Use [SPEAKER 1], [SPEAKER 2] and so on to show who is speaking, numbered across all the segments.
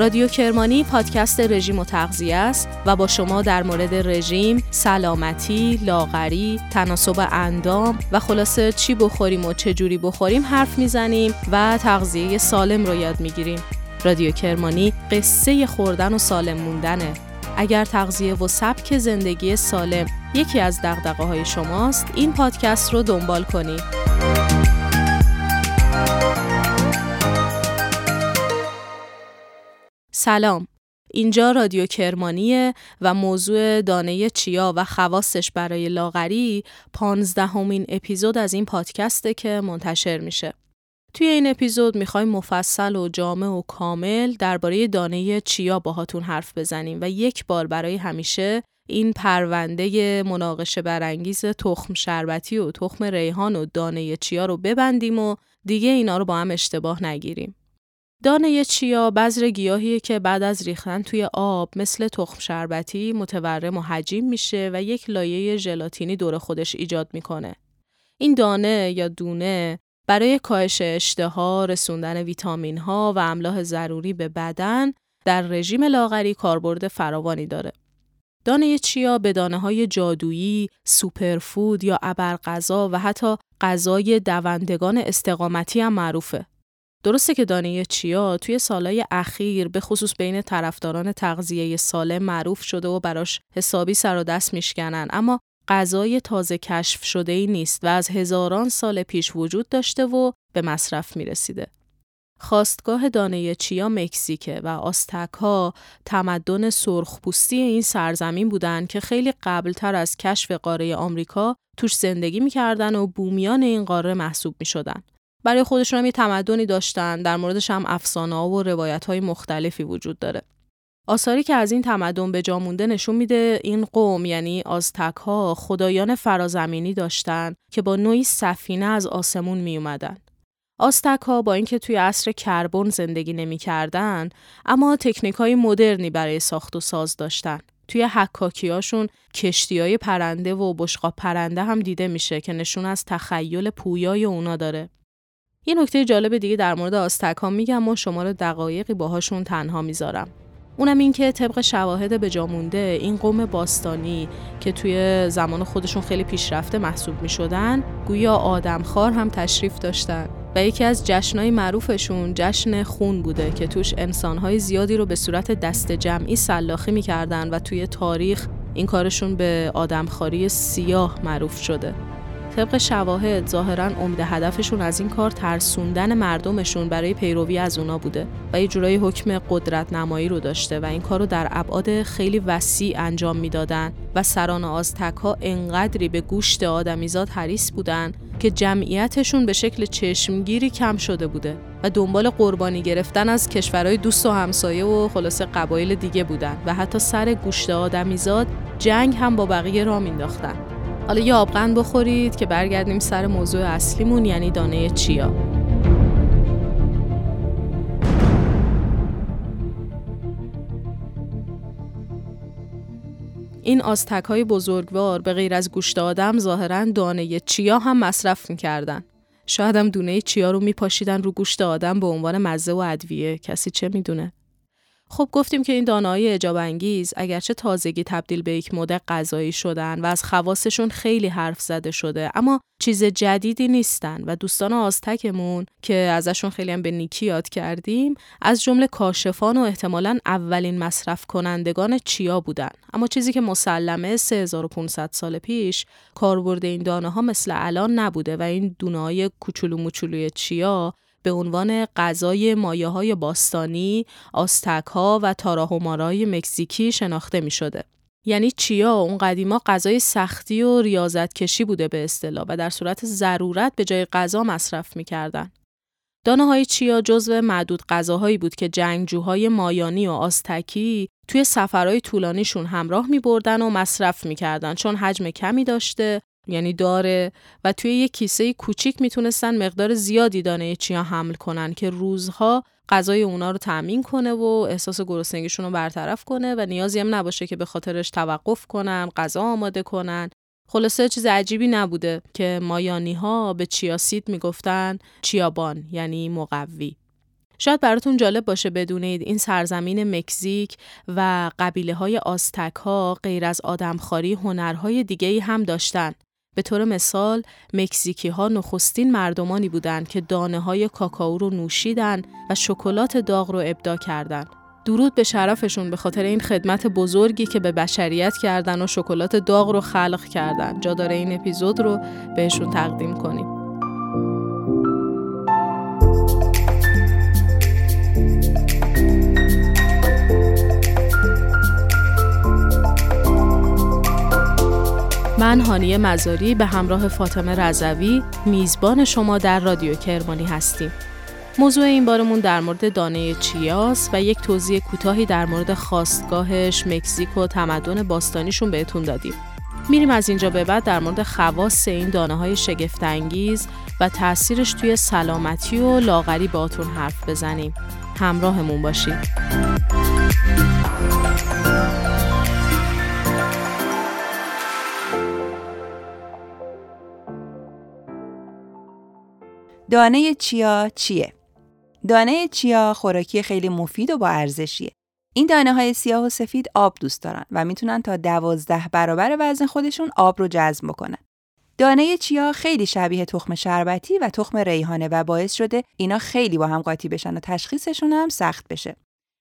[SPEAKER 1] رادیو کرمانی پادکست رژیم و تغذیه است و با شما در مورد رژیم، سلامتی، لاغری، تناسب اندام و خلاصه چی بخوریم و چه جوری بخوریم حرف می‌زنیم و تغذیه سالم رو یاد می‌گیریم. رادیو کرمانی قصه خوردن و سالم موندنه. اگر تغذیه و سبک زندگی سالم یکی از دقدقه های شماست، این پادکست رو دنبال کنید. سلام اینجا رادیو کرمانیه و موضوع دانه چیا و خواستش برای لاغری پانزدهمین اپیزود از این پادکسته که منتشر میشه. توی این اپیزود می‌خوایم مفصل و جامع و کامل درباره دانه چیا باهاتون حرف بزنیم و یک بار برای همیشه این پرونده مناقشه برانگیز تخم شربتی و تخم ریحان و دانه چیا رو ببندیم و دیگه اینا رو با هم اشتباه نگیریم. دانه چیا بذر گیاهیه که بعد از ریختن توی آب مثل تخم شربتی متورم و حجیم میشه و یک لایه ژلاتینی دور خودش ایجاد می‌کنه. این دانه یا دونه برای کاهش اشتها، رسوندن ویتامین ها و املاح ضروری به بدن در رژیم لاغری کاربرد فراوانی داره. دانه چیا به دانه های جادویی، سوپرفود یا ابرغذا و حتی غذای دوندگان استقامتی هم معروفه. درسته که دانه چیا توی سالهای اخیر به خصوص بین طرفداران تغذیه سالم معروف شده و براش حسابی سر و دست میشکنن اما غذای تازه کشف شده ای نیست و از هزاران سال پیش وجود داشته و به مصرف می رسیده. خواستگاه دانه چیا مکزیکه و آستک ها تمدن سرخپوستی این سرزمین بودن که خیلی قبلتر از کشف قاره آمریکا توش زندگی می‌کردن و بومیان این قاره محسوب می شدن. برای خودشون هم یه تمدنی داشتن در موردش هم افسانه ها و روایت های مختلفی وجود داره آثاری که از این تمدن به جا مونده نشون میده این قوم یعنی آزتک ها خدایان فرازمینی داشتن که با نوعی سفینه از آسمون می اومدن. آستک ها با اینکه توی عصر کربن زندگی نمی‌کردن اما تکنیک های مدرنی برای ساخت و ساز داشتن. توی حکاکیاشون کشتی های پرنده و بشقا پرنده هم دیده میشه که نشون از تخیل پویای اونا داره. یه نکته جالب دیگه در مورد آستک ها میگم و شما رو دقایقی باهاشون تنها می‌ذارم. اونم این که طبق شواهد به مونده این قوم باستانی که توی زمان خودشون خیلی پیشرفته محسوب می شدن گویا آدمخوار هم تشریف داشتن و یکی از جشنهای معروفشون جشن خون بوده که توش انسانهای زیادی رو به صورت دست جمعی سلاخی می‌کردن و توی تاریخ این کارشون به آدمخواری سیاه معروف شده طبق شواهد ظاهرا عمده هدفشون از این کار ترسوندن مردمشون برای پیروی از اونا بوده و یه جورایی حکم قدرت نمایی رو داشته و این کار رو در ابعاد خیلی وسیع انجام می‌دادن و سران آزتک ها انقدری به گوشت آدمیزاد حریص بودن که جمعیتشون به شکل چشمگیری کم شده بوده و دنبال قربانی گرفتن از کشورهای دوست و همسایه و خلاصه قبایل دیگه بودن و حتی سر گوشت آدمیزاد جنگ هم با بقیه را مینداختن. حالا یه آبغن بخورید که برگردیم سر موضوع اصلیمون یعنی دانه چیا. این آستک های بزرگوار به غیر از گوشت آدم ظاهرا دانه چیا هم مصرف می‌کردن. شاید هم دونه چیا رو میپاشیدن رو گوشت آدم به عنوان مزه و ادویه. کسی چه می‌دونه؟ خب گفتیم که این دانایی اجاب انگیز اگرچه تازگی تبدیل به یک مد غذایی شدن و از خواستشون خیلی حرف زده شده اما چیز جدیدی نیستن و دوستان آزتکمون که ازشون خیلی هم به نیکی یاد کردیم از جمله کاشفان و احتمالا اولین مصرف کنندگان چیا بودن. اما چیزی که مسلمه 3500 سال پیش کاربرد این دانه ها مثل الان نبوده و این دونه های کوچولو موچولوی چیا به عنوان غذای مایه های باستانی، آستک ها و تاراهومارای مکزیکی شناخته می شده. یعنی چیا اون قدیما غذای سختی و ریاضت کشی بوده به اصطلاح و در صورت ضرورت به جای غذا مصرف می‌کردن. دانه های چیا جزو معدود غذاهایی بود که جنگجوهای مایانی و آستکی توی سفرهای طولانیشون همراه می بردن و مصرف می‌کردن چون حجم کمی داشته یعنی داره. و توی یک کیسه کوچیک می‌تونستن مقدار زیادی دانه چیا حمل کنن که روزها غذای اونا رو تأمین کنه و احساس گرسنگیشون رو برطرف کنه و نیازی هم نباشه که به خاطرش توقف کنن غذا آماده کنن. خلاصه چیز عجیبی نبوده که مایانی ها به چیاسید می‌گفتن چیابان یعنی مقوی. شاید براتون جالب باشه بدونید این سرزمین مکزیک و قبیله های آستک ها غیر از آدمخواری هنرهای دیگه هم داشتن. به طور مثال مکزیکی ها نخستین مردمانی بودند که دانه های کاکائو رو نوشیدن و شکلات داغ رو ابدا کردند. درود به شرفشون به خاطر این خدمت بزرگی که به بشریت کردن و شکلات داغ رو خلق کردن. جا داره این اپیزود رو بهشون تقدیم کنیم. من هانیه مزاری به همراه فاطمه رضوی میزبان شما در رادیو کرمانی هستیم. موضوع این بارمون در مورد دانه چیاس و یک توضیح کوتاهی در مورد خواستگاهش، مکزیک و تمدن باستانیشون بهتون دادیم. میریم از اینجا به بعد در مورد خواص این دانه های شگفتانگیز و تاثیرش توی سلامتی و لاغری باتون حرف بزنیم. همراهمون باشید.
[SPEAKER 2] دانه چیا چیه؟ دانه چیا خوراکی خیلی مفید و با ارزشیه. این دانه های سیاه و سفید آب دوست دارن و می‌تونن تا دوازده برابر وزن خودشون آب رو جذب بکنن. دانه چیا خیلی شبیه تخم شربتی و تخم ریحانه و باعث شده اینا خیلی با هم قاطی بشن و تشخیصشون هم سخت بشه.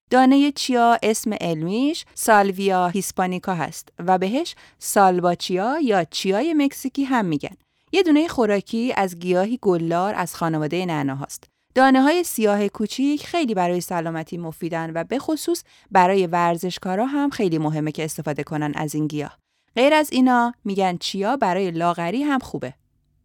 [SPEAKER 2] دانه چیا اسم علمیش سالویا هیسپانیکا هست و بهش سالباچیا یا چیای مکزیکی هم میگن. یه دونه خوراکی از گیاهی گلار از خانواده نعناهاست. دانه های سیاه کوچیک خیلی برای سلامتی مفیدن و به خصوص برای ورزشکارا هم خیلی مهمه که استفاده کنن از این گیاه. غیر از اینا میگن چیا برای لاغری هم خوبه.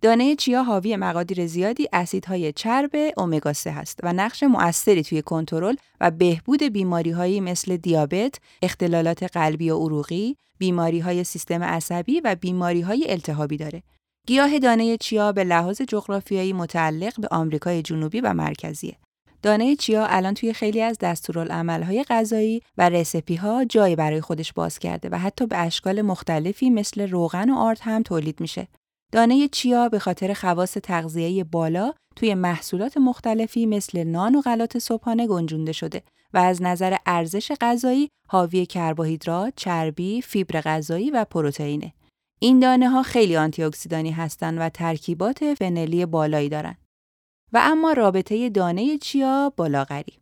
[SPEAKER 2] دانه چیا حاوی مقادیر زیادی اسیدهای چرب امگا 3 هست و نقش مؤثری توی کنترل و بهبود بیماریهایی مثل دیابت، اختلالات قلبی و عروقی، بیماریهای سیستم عصبی و بیماریهای التهابی داره. گیاه دانه چیا به لحاظ جغرافیایی متعلق به آمریکای جنوبی و مرکزیه. دانه چیا الان توی خیلی از دستورالعمل‌های غذایی و رسپی ها جایی برای خودش باز کرده و حتی به اشکال مختلفی مثل روغن و آرد هم تولید میشه. دانه چیا به خاطر خواص تغذیه‌ای بالا توی محصولات مختلفی مثل نان و غلات صبحانه گنجونده شده و از نظر ارزش غذایی حاوی کربوهیدرات، چربی، فیبر غذایی و پروتئینه. این دانه ها خیلی آنتی اکسیدانی هستند و ترکیبات ونلی بالایی دارند. و اما رابطه دانه چیا با لاغری.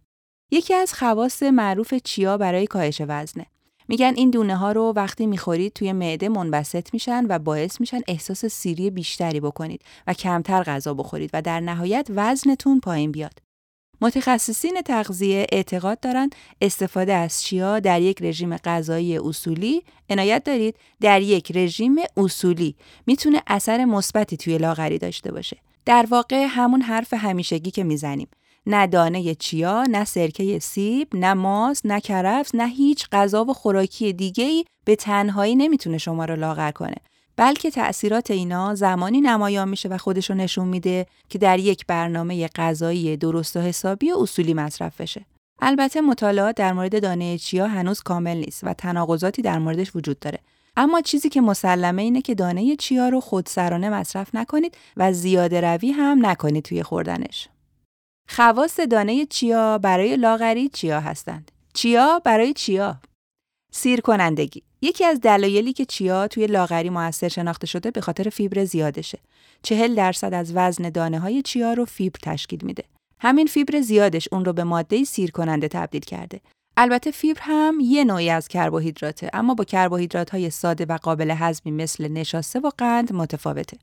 [SPEAKER 2] یکی از خواص معروف چیا برای کاهش وزنه. میگن این دونه ها رو وقتی می‌خورید توی معده منبسط میشن و باعث میشن احساس سیری بیشتری بکنید و کمتر غذا بخورید و در نهایت وزنتون پایین بیاد. متخصصین تغذیه اعتقاد دارند استفاده از چیا در یک رژیم غذایی اصولی عنایت دارید در یک رژیم اصولی. می‌تونه اثر مثبتی توی لاغری داشته باشه. در واقع همون حرف همیشگی که می‌زنیم. نه دانه چیا، نه سرکه سیب، نه ماست، نه کرفس، نه هیچ غذا و خوراکی دیگه ای به تنهایی نمی‌تونه شما رو لاغر کنه. بلکه تأثیرات اینا زمانی نمایان میشه و خودشو نشون میده که در یک برنامه غذایی درست و حسابی و اصولی مصرف بشه. البته مطالعات در مورد دانه چیا هنوز کامل نیست و تناقضاتی در موردش وجود داره. اما چیزی که مسلمه اینه که دانه چیا رو خودسرانه مصرف نکنید و زیاده روی هم نکنید توی خوردنش. خواص دانه چیا برای لاغری چیا هستند. چیا برای چیا؟ سیر کنندگی یکی از دلایلی که چیا توی لاغری موثر شناخته شده به خاطر فیبر زیادشه. چهل درصد از وزن دانه های چیا رو فیبر تشکیل میده. همین فیبر زیادش اون رو به ماده سیر کننده تبدیل کرده. البته فیبر هم یه نوعی از کربوهیدراته اما با کربوهیدرات های ساده و قابل هضمی مثل نشاسته و قند متفاوته.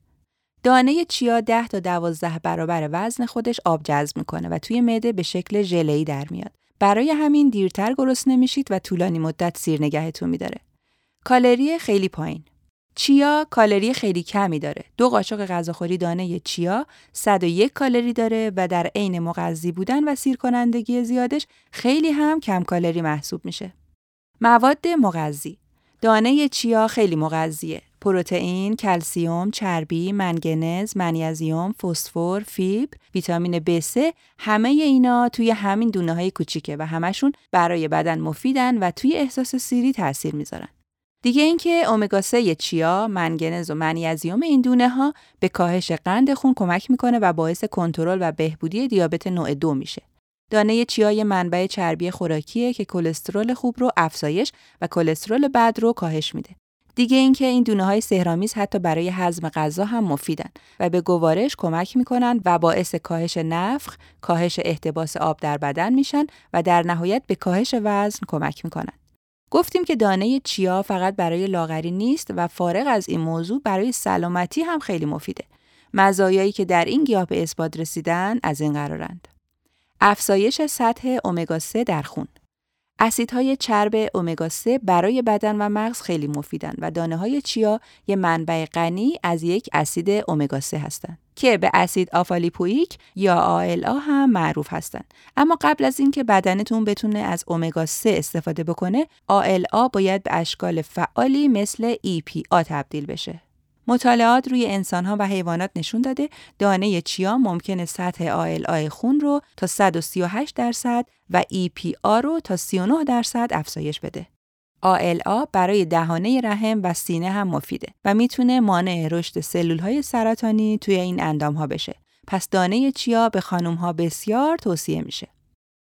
[SPEAKER 2] دانه چیا 10 تا 12 برابر وزن خودش آب جذب می‌کنه و توی معده به شکل ژله‌ای در میاد. برای همین دیرتر گرسنه نمیشید و طولانی مدت سیر نگهتون میداره. کالری خیلی پایین. چیا کالری خیلی کمی داره. دو قاشق غذاخوری دانه چیا 101 کالری داره و در عین مغذی بودن و سیر کنندگی زیادش خیلی هم کم کالری محسوب میشه. مواد مغذی دانه چیا خیلی مغذیه. پروتئین، کلسیوم، چربی، منگنز، منیزیم، فسفر، فیبر، ویتامین B3 همه اینا توی همین دونه های کوچیکه و همشون برای بدن مفیدن و توی احساس سیری تاثیر می‌ذارن. دیگه اینکه امگا 3 چیا، منگنز و منیزیم این دونه ها به کاهش قند خون کمک می‌کنه و باعث کنترل و بهبودی دیابت نوع دو میشه. دانه چیا منبع چربی خوراکیه که کلسترول خوب رو افزایش و کلسترول بد رو کاهش میده. دیگه اینکه این دونه های سهرامیز حتی برای هضم غذا هم مفیدن و به گوارش کمک می‌کنن و باعث کاهش نفخ، کاهش احتباس آب در بدن میشن و در نهایت به کاهش وزن کمک می‌کنن. گفتیم که دانه چیا فقط برای لاغری نیست و فارغ از این موضوع برای سلامتی هم خیلی مفیده. مزایایی که در این گیاه به اثبات رسیدن از این قرارند. افزایش سطح امگا 3 در خون اسیدهای چرب امگا 3 برای بدن و مغز خیلی مفیدن و دانه های چیا یه منبع غنی از یک اسید امگا 3 هستند که به اسید آفالیپویک یا ALA هم معروف هستند. اما قبل از اینکه بدنتون بتونه از امگا 3 استفاده بکنه، ALA باید به اشکال فعالی مثل EPA تبدیل بشه. مطالعات روی انسانها و حیوانات نشون داده دانه چیا ممکنه سطح آی خون رو تا 138 درصد و EPA رو تا 39 درصد افزایش بده. ALA برای دهانه رحم و سینه هم مفیده و می‌تونه مانع رشد سلول های سرطانی توی این اندام ها بشه. پس دانه چیا به خانم ها بسیار توصیه میشه.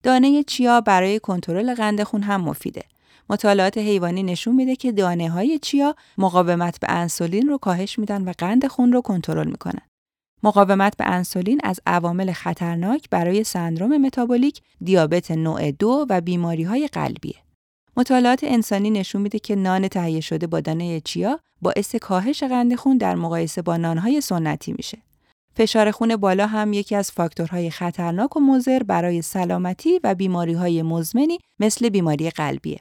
[SPEAKER 2] دانه چیا برای کنترل قند خون هم مفیده. مطالعات حیوانی نشون میده که دانه های چیا مقاومت به انسولین رو کاهش میدن و قند خون رو کنترل می‌کنن. مقاومت به انسولین از عوامل خطرناک برای سندروم متابولیک، دیابت نوع دو و بیماری های قلبیه. مطالعات انسانی نشون میده که نان تهیه شده با دانه چیا باعث کاهش قند خون در مقایسه با نانهای سنتی میشه. فشار خون بالا هم یکی از فاکتورهای خطرناک و مضر برای سلامتی و بیماریهای مزمنی مثل بیماری قلبیه.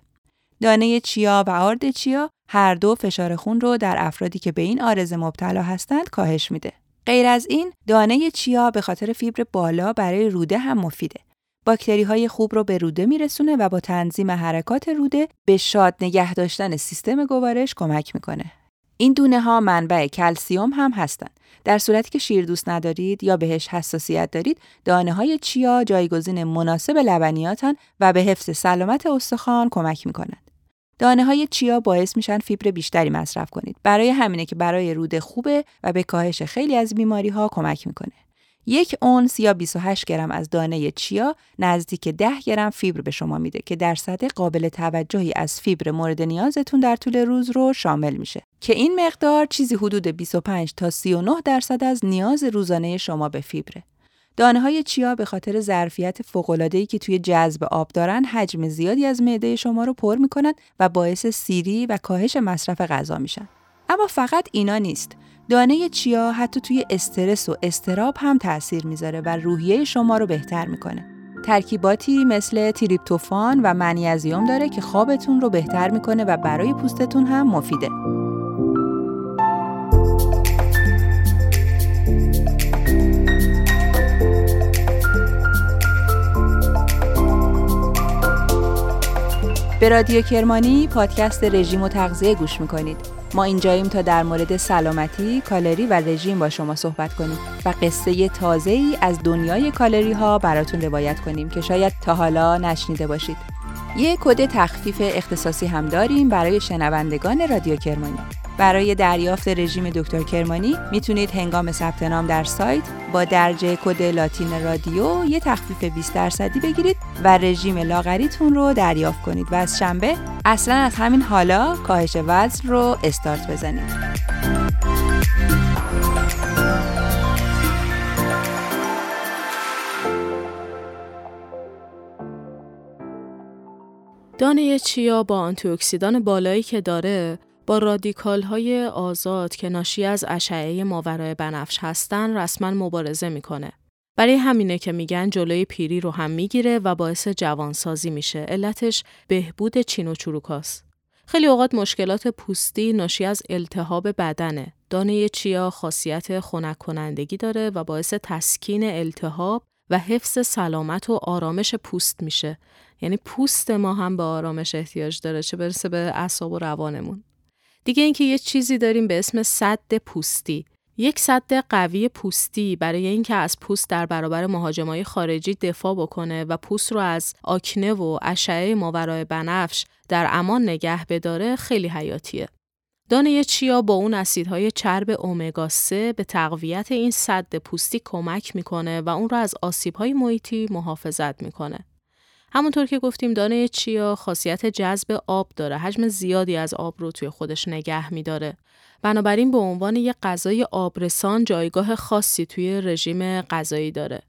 [SPEAKER 2] دانه چیا و آرد چیا هر دو فشار خون رو در افرادی که به این آرزه مبتلا هستند کاهش میده. غیر از این دانه چیا به خاطر فیبر بالا برای روده هم مفیده. باکتری های خوب رو به روده میرسونه و با تنظیم حرکات روده به شاد نگه داشتن سیستم گوارش کمک می‌کنه. این دونه ها منبع کلسیوم هم هستند. در صورتی که شیر دوست ندارید یا بهش حساسیت دارید، دانه های چیا جایگزین مناسب لبنیاتن و به حفظ سلامت استخوان کمک می‌کنند. دانه های چیا باعث میشن فیبر بیشتری مصرف کنید. برای همینه که برای روده خوبه و به کاهش خیلی از بیماری ها کمک می‌کنه. یک اونس یا 28 گرم از دانه چیا نزدیک 10 گرم فیبر به شما میده که درصد قابل توجهی از فیبر مورد نیازتون در طول روز رو شامل میشه که این مقدار چیزی حدود 25 تا 39 درصد از نیاز روزانه شما به فیبره. دانه های چیا به خاطر ظرفیت ای که توی جذب آب دارن حجم زیادی از معده شما رو پر می‌کنن و باعث سیری و کاهش مصرف غذا میشن. اما فقط اینا نیست. دانه چیا حتی توی استرس و استراب هم تاثیر می‌ذاره و روحیه شما رو بهتر می‌کنه. ترکیباتی مثل تریپتوفان و منیزیم داره که خوابتون رو بهتر می‌کنه و برای پوستتون هم مفیده. به رادیو کرمانی پادکست رژیم و تغذیه گوش می‌کنید. ما اینجاییم تا در مورد سلامتی، کالری و رژیم با شما صحبت کنیم و قصه تازه ای از دنیای کالری ها براتون روایت کنیم که شاید تا حالا نشنیده باشید. یه کد تخفیف اختصاصی هم داریم برای شنوندگان رادیو کرمانی. برای دریافت رژیم دکتر کرمانی می‌تونید هنگام ثبت نام در سایت با درج کد لاتین رادیو یه تخفیف 20 درصدی بگیرید و رژیم لاغریتون رو دریافت کنید و از شنبه اصلا از همین حالا کاهش وزن رو استارت بزنید.
[SPEAKER 1] دانه چیا با آنتی بالایی که داره با رادیکال های آزاد که ناشی از اشعه ماورای بنفش هستن رسما مبارزه می‌کنه. برای همینه که میگن جلوی پیری رو هم می‌گیره و باعث جوانسازی میشه. علتش بهبود چین و چروکاست. خیلی اوقات مشکلات پوستی ناشی از التهاب بدنه. دانه چیا خاصیت خنک کنندگی داره و باعث تسکین التهاب و حفظ سلامت و آرامش پوست میشه. یعنی پوست ما هم به آرامش احتیاج داره چه برسه به اعصاب و روانمون. دیگه اینکه یه چیزی داریم به اسم صد پوستی. یک صد قوی پوستی برای اینکه از پوست در برابر مهاجمای خارجی دفاع بکنه و پوست رو از آکنه و اشعه ماورای بنفش در امان نگه بداره خیلی حیاتیه. دانه چیا با اون اسیدهای چرب اومگا 3 به تقویت این صد پوستی کمک می‌کنه و اون رو از آسیبهای محیطی محافظت می‌کنه. همونطور که گفتیم دانه چیا خاصیت جذب آب داره. حجم زیادی از آب رو توی خودش نگه میداره. بنابراین به عنوان یک غذای آبرسان جایگاه خاصی توی رژیم غذایی داره.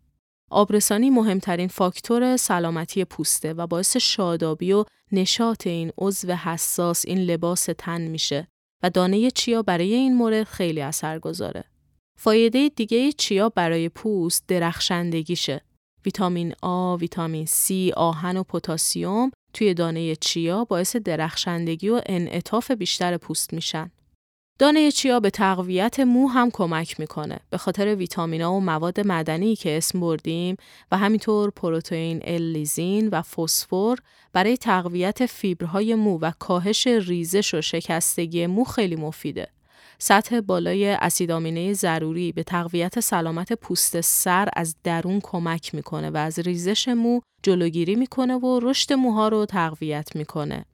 [SPEAKER 1] آبرسانی مهمترین فاکتور سلامتی پوسته و باعث شادابی و نشاط این عضو حساس این لباس تن میشه و دانه چیا برای این مورد خیلی اثرگذاره. فایده دیگه چیا برای پوست درخشندگیشه. ویتامین آ، ویتامین C، آهن و پتاسیم توی دانه چیا باعث درخشندگی و انعطاف بیشتر پوست میشن. دانه چیا به تقویت مو هم کمک می‌کنه به خاطر ویتامینا و مواد مدنی که اسم بردیم و همینطور پروتئین اللیزین و فسفر برای تقویت فیبرهای مو و کاهش ریزش و شکستگی مو خیلی مفیده. سطح بالای اسیدامینه ضروری به تقویت سلامت پوست سر از درون کمک می‌کنه و از ریزش مو جلوگیری می‌کنه و رشد موها رو تقویت می‌کنه.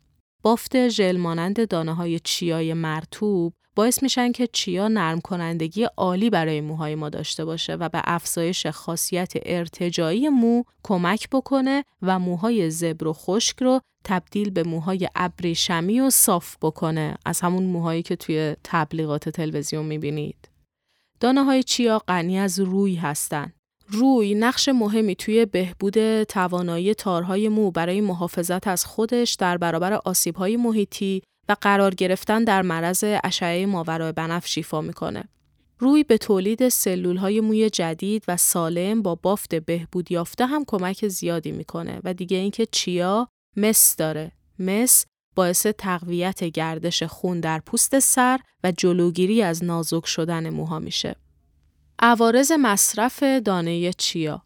[SPEAKER 1] بافت ژل مانند دانه های چیای مرتوب باعث میشن که چیا نرم کنندگی عالی برای موهای ما داشته باشه و به افزایش خاصیت ارتجایی مو کمک بکنه و موهای زبر و خشک رو تبدیل به موهای ابریشمی و صاف بکنه از همون موهایی که توی تبلیغات تلویزیون می‌بینید. دانه های چیا غنی از روی هستند. روی نقش مهمی توی بهبود توانایی تارهای مو برای محافظت از خودش در برابر آسیبهای محیطی و قرار گرفتن در معرض اشعه ماورای بنفش شیفا می‌کنه. روی به تولید سلول های موی جدید و سالم با بافت بهبود یافته هم کمک زیادی می‌کنه و دیگه اینکه چیا مس داره. مس باعث تقویت گردش خون در پوست سر و جلوگیری از نازک شدن موها میشه. عوارض مصرف دانه چیا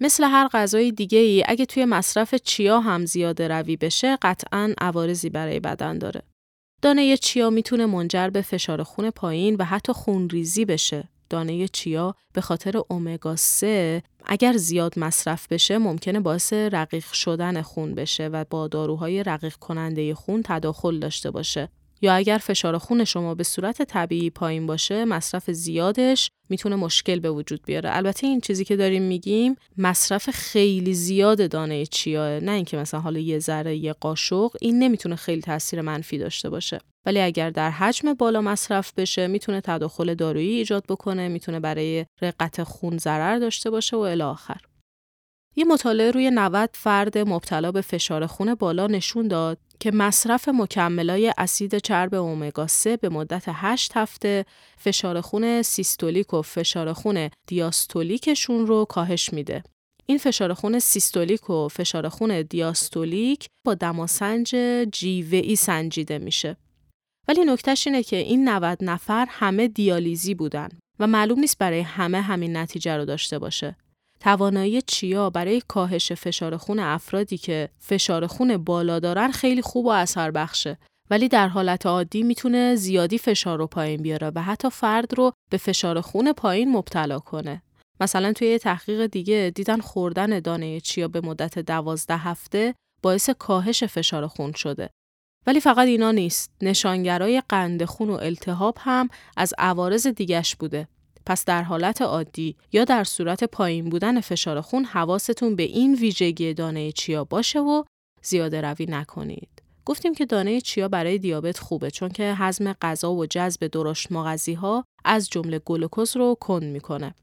[SPEAKER 1] مثل هر غذای دیگه ای اگه توی مصرف چیا هم زیاده روی بشه قطعا عوارضی برای بدن داره. دانه چیا می‌تونه منجر به فشار خون پایین و حتی خونریزی بشه. دانه چیا به خاطر اومگا 3 اگر زیاد مصرف بشه ممکنه باعث رقیق شدن خون بشه و با داروهای رقیق کننده خون تداخل داشته باشه یا اگر فشار خون شما به صورت طبیعی پایین باشه مصرف زیادش می‌تونه مشکل به وجود بیاره. البته این چیزی که داریم میگیم مصرف خیلی زیاد دانه چیاه نه اینکه مثلا حالا یه ذره یه قاشق این نمی‌تونه خیلی تاثیر منفی داشته باشه. ولی اگر در حجم بالا مصرف بشه می‌تونه تداخل دارویی ایجاد بکنه می‌تونه برای رقت خون ضرر داشته باشه و الی آخر. یه مطالعه روی 90 فرد مبتلا به فشار خون بالا نشون داد که مصرف مکملای اسید چرب اومگا 3 به مدت 8 هفته فشار خون سیستولیک و فشار خون دیاستولیکشون رو کاهش میده. این فشار خون سیستولیک و فشار خون دیاستولیک با دماسنج جیوه‌ای سنجیده میشه. ولی نکتهش اینه که این 90 نفر همه دیالیزی بودن و معلوم نیست برای همه همین نتیجه رو داشته باشه. توانایی چیا برای کاهش فشار خون افرادی که فشار خون بالا دارن خیلی خوب و اثر بخشه ولی در حالت عادی می‌تونه زیادی فشار رو پایین بیاره و حتی فرد رو به فشار خون پایین مبتلا کنه. مثلا توی یه تحقیق دیگه دیدن خوردن دانه چیا به مدت دوازده هفته باعث کاهش فشار خون شده. ولی فقط اینا نیست. نشانگرای قند خون و التهاب هم از عوارض دیگش بوده. پس در حالت عادی یا در صورت پایین بودن فشار خون حواستون به این ویژگی دانه چیا باشه و زیاده روی نکنید. گفتیم که دانه چیا برای دیابت خوبه چون که هضم غذا و جذب درشت مغزی ها از جمله گلوکوز رو کند می‌کنه.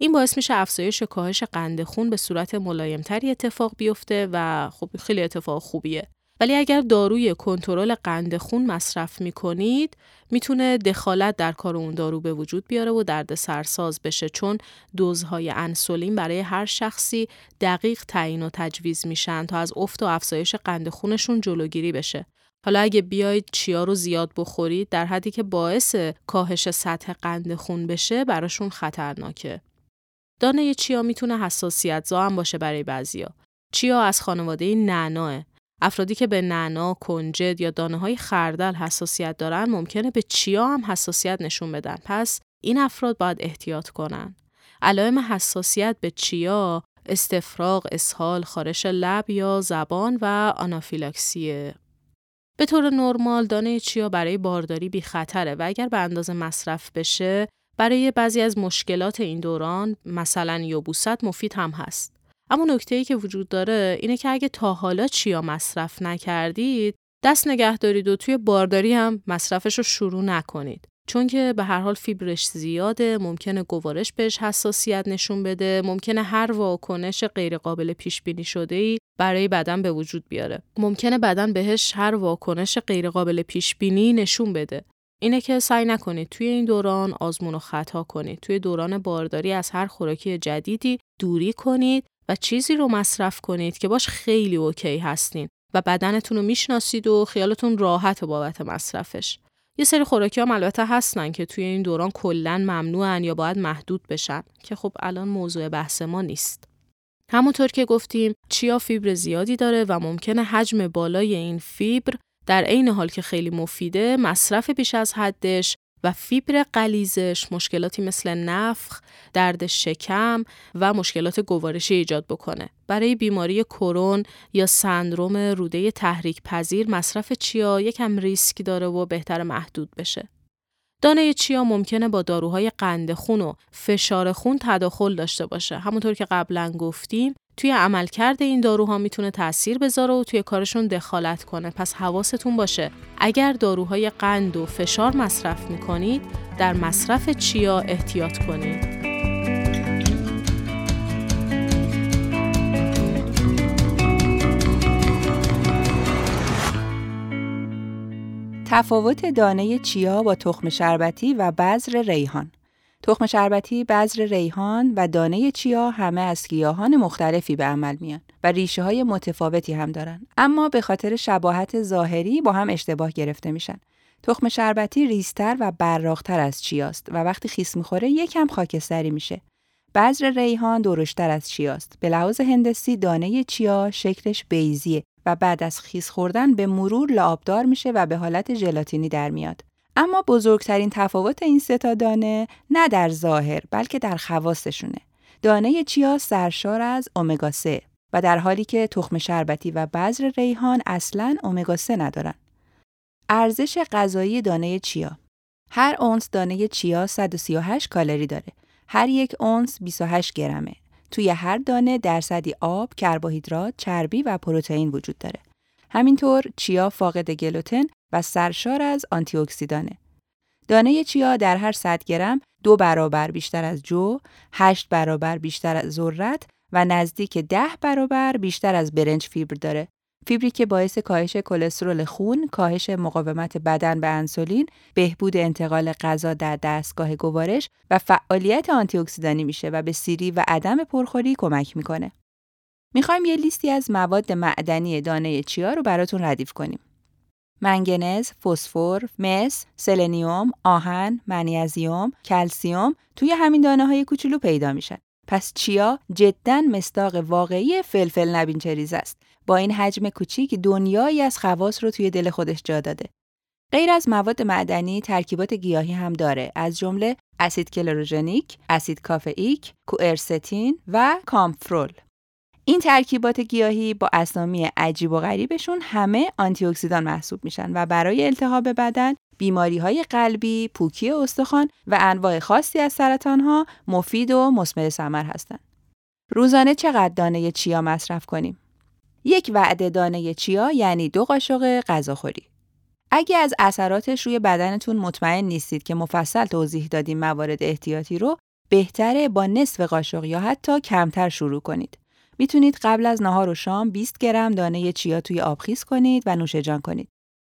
[SPEAKER 1] این باعث میشه افزایش کاهش قند خون به صورت ملایمتری اتفاق بیفته و خب خیلی اتفاق خوبیه. ولی اگر داروی کنترل قند خون مصرف می کنید می‌تونه دخالت در کار اون دارو به وجود بیاره و درد سرساز بشه چون دوزهای انسولین برای هر شخصی دقیق تعیین و تجویز میشن تا از افت و افزایش قند خونشون جلوگیری بشه. حالا اگه بیاید چیا رو زیاد بخورید در حدی که باعث کاهش سطح قند خون بشه براشون خطرناکه. دانه چیا می‌تونه حساسیت زا هم باشه برای بعضیا. چیا از خانواده نعناه افرادی که به نعنا، کنجد یا دانه های خردل حساسیت دارن ممکنه به چیا هم حساسیت نشون بدن. پس این افراد باید احتیاط کنن. علائم حساسیت به چیا استفراغ، اسهال، خارش لب یا زبان و آنافیلاکسیه. به طور نرمال دانه چیا برای بارداری بی خطره و اگر به اندازه مصرف بشه برای بعضی از مشکلات این دوران مثلا یبوست مفید هم هست. اما نکته ای که وجود داره اینه که اگه تا حالا چیا مصرف نکردید دست نگه دارید و توی بارداری هم مصرفش رو شروع نکنید. چون که به هر حال فیبرش زیاده ممکنه گوارش بهش حساسیت نشون بده ممکنه هر واکنش غیرقابل پیش بینی شده ای برای بدن به وجود بیاره. ممکنه بدن بهش هر واکنش غیرقابل پیش بینی نشون بده. اینه که سعی نکنید توی این دوران آزمون و خطا کنید. توی دوران بارداری از هر خوراکی جدیدی دوری کنید و چیزی رو مصرف کنید که باش خیلی اوکی هستین و بدنتون رو می‌شناسید و خیالتون راحت بابت مصرفش یه سری خوراکی هم البته هستن که توی این دوران کلا ممنوعن یا باید محدود بشن که خب الان موضوع بحث ما نیست. همونطور که گفتیم چیا فیبر زیادی داره و ممکنه حجم بالای این فیبر در عین حال که خیلی مفیده مصرف بیش از حدش و فیبر قلیزش مشکلاتی مثل نفخ، درد شکم و مشکلات گوارشی ایجاد بکنه. برای بیماری کرون یا سندروم روده تحریک پذیر مصرف چیا یکم ریسک داره و بهتر محدود بشه. دانه چیا ممکنه با داروهای قند خون و فشار خون تداخل داشته باشه. همونطور که قبلا گفتیم توی عملکرد این داروها می‌تونه تاثیر بذاره و توی کارشون دخالت کنه. پس حواستون باشه اگر داروهای قند و فشار مصرف می‌کنید در مصرف چیا احتیاط کنید.
[SPEAKER 2] تفاوت دانه چیا با تخم شربتی و بذر ریحان تخم شربتی، بذر ریحان و دانه چیا همه از گیاهان مختلفی به عمل میان و ریشه های متفاوتی هم دارن. اما به خاطر شباهت ظاهری با هم اشتباه گرفته میشن. تخم شربتی ریستر و براختر از چیاست و وقتی خیس می‌خوره یکم خاکستری میشه. بذر ریحان درشتر از چیاست. به لحاظ هندسی دانه چیا شکلش بیزیه و بعد از خیس خوردن به مرور لعابدار میشه و به حالت ژلاتینی در میاد. اما بزرگترین تفاوت این سه تا دانه نه در ظاهر بلکه در خواستشونه. دانه چیا سرشار از امگا 3 و در حالی که تخم شربتی و بذر ریحان اصلا امگا 3 ندارن. ارزش غذایی دانه چیا هر اونس دانه چیا 138 کالری داره. هر یک اونس 28 گرمه. توی هر دانه درصدی آب، کربوهیدرات، چربی و پروتئین وجود داره. همینطور چیا فاقد گلوتن و سرشار از آنتی اکسیدانه. دانه چیا در هر 100 گرم دو برابر بیشتر از جو، 8 برابر بیشتر از ذرت و نزدیک 10 برابر بیشتر از برنج فیبر داره فیبری که باعث کاهش کلسترول خون، کاهش مقاومت بدن به انسولین، بهبود انتقال غذا در دستگاه گوارش و فعالیت آنتی اکسیدانی میشه و به سیری و عدم پرخوری کمک می‌کنه. می‌خوایم یه لیستی از مواد معدنی دانه چیا رو براتون ردیف کنیم. منگنز، فسفر، مس، سلنیوم، آهن، منیزیم، کلسیوم توی همین دانه های کوچولو پیدا میشن. پس چیا جدا مصداق واقعی فلفل نبین چه ریزه است با این حجم کوچیک دنیایی از خواص رو توی دل خودش جا داده. غیر از مواد معدنی ترکیبات گیاهی هم داره از جمله اسید کلروژنیک، اسید کافئیک، کوئرستین و کامفرول. این ترکیبات گیاهی با اسامی عجیب و غریبشون همه آنتی اکسیدان محسوب میشن و برای التهاب بدن، بیماری های قلبی، پوکی استخوان و انواع خاصی از سرطان ها مفید و مثمر ثمر هستند. روزانه چقدر دانه چیا مصرف کنیم؟ یک وعده دانه چیا یعنی دو قاشق غذاخوری. اگه از اثراتش روی بدنتون مطمئن نیستید که مفصل توضیح دادیم موارد احتیاطی رو بهتره با نصف قاشق یا حتی کمتر شروع کنید. می‌تونید قبل از نهار و شام 20 گرم دانه چیا توی آب خیس کنید و نوش جان کنید.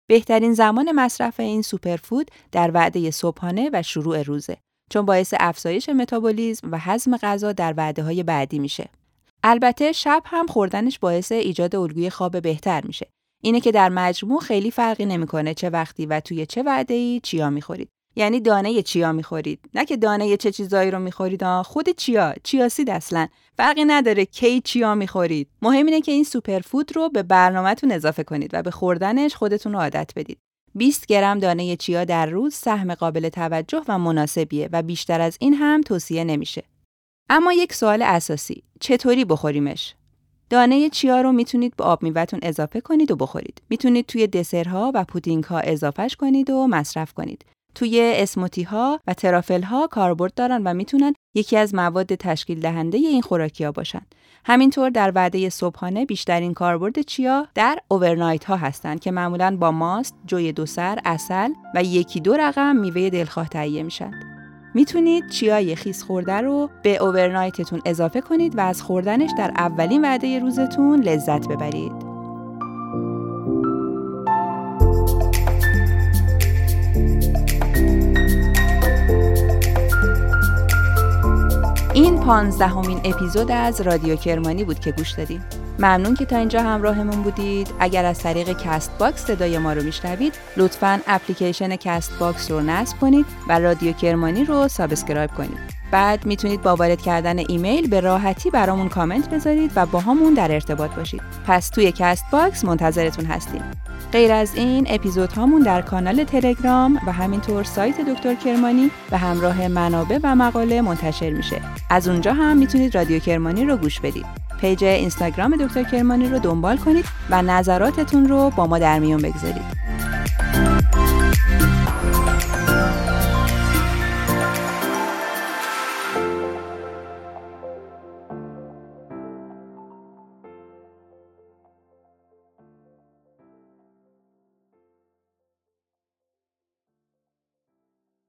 [SPEAKER 2] بهترین زمان مصرف این سوپرفود در وعده صبحانه و شروع روزه چون باعث افزایش متابولیسم و هضم غذا در وعده های بعدی میشه. البته شب هم خوردنش باعث ایجاد الگوی خواب بهتر میشه. اینه که در مجموع خیلی فرقی نمی‌کنه چه وقتی و توی چه وعده ای چیا می‌خورید. یعنی دانه چیا می‌خورید. نه که دانه چه چیزایی رو می‌خورید خود چیا چیاسید اصلا. فرقی نداره کی چیا می‌خورید. مهم اینه که این سوپرفود رو به برنامهتون اضافه کنید و به خوردنش خودتون رو عادت بدید. 20 گرم دانه چیا در روز سهم قابل توجه و مناسبیه و بیشتر از این هم توصیه نمیشه. اما یک سوال اساسی. چطوری بخوریمش؟ دانه چیا رو می‌تونید به آب میوهتون اضافه کنید و بخورید. می‌تونید توی دسرها و پودینگ ها اضافهش کنید و مصرف کنید. توی اسموتی ها و ترافل ها کاربرد دارن و می‌تونن یکی از مواد تشکیل دهنده این خوراکی ها باشن. همینطور در وعده صبحانه بیشترین کاربرد چیا در اوورنایت ها هستند که معمولا با ماست، جوی دو سر، اصل و یکی دو رقم میوه دلخواه تهیه میشن. می‌تونید چیای خیس خورده رو به اوورنایتتون اضافه کنید و از خوردنش در اولین وعده روزتون لذت ببرید. این پانزدهمین اپیزود از رادیو کرمانی بود که گوش دادید. ممنون که تا اینجا همراهمون بودید. اگر از طریق کست باکس صدای ما رو میشنوید، لطفا اپلیکیشن کست باکس رو نصب کنید و رادیو کرمانی رو subscribe کنید. بعد می‌تونید با وارد کردن ایمیل به راحتی برامون کامنت بذارید و باهامون در ارتباط باشید. پس توی کست باکس منتظرتون هستیم. غیر از این اپیزود هامون در کانال تلگرام و همینطور سایت دکتر کرمانی به همراه منابع و مقاله منتشر میشه. از اونجا هم می‌تونید رادیو کرمانی رو گوش بدید. پیج اینستاگرام دکتر کرمانی رو دنبال کنید و نظراتتون رو با ما در میون بگذارید.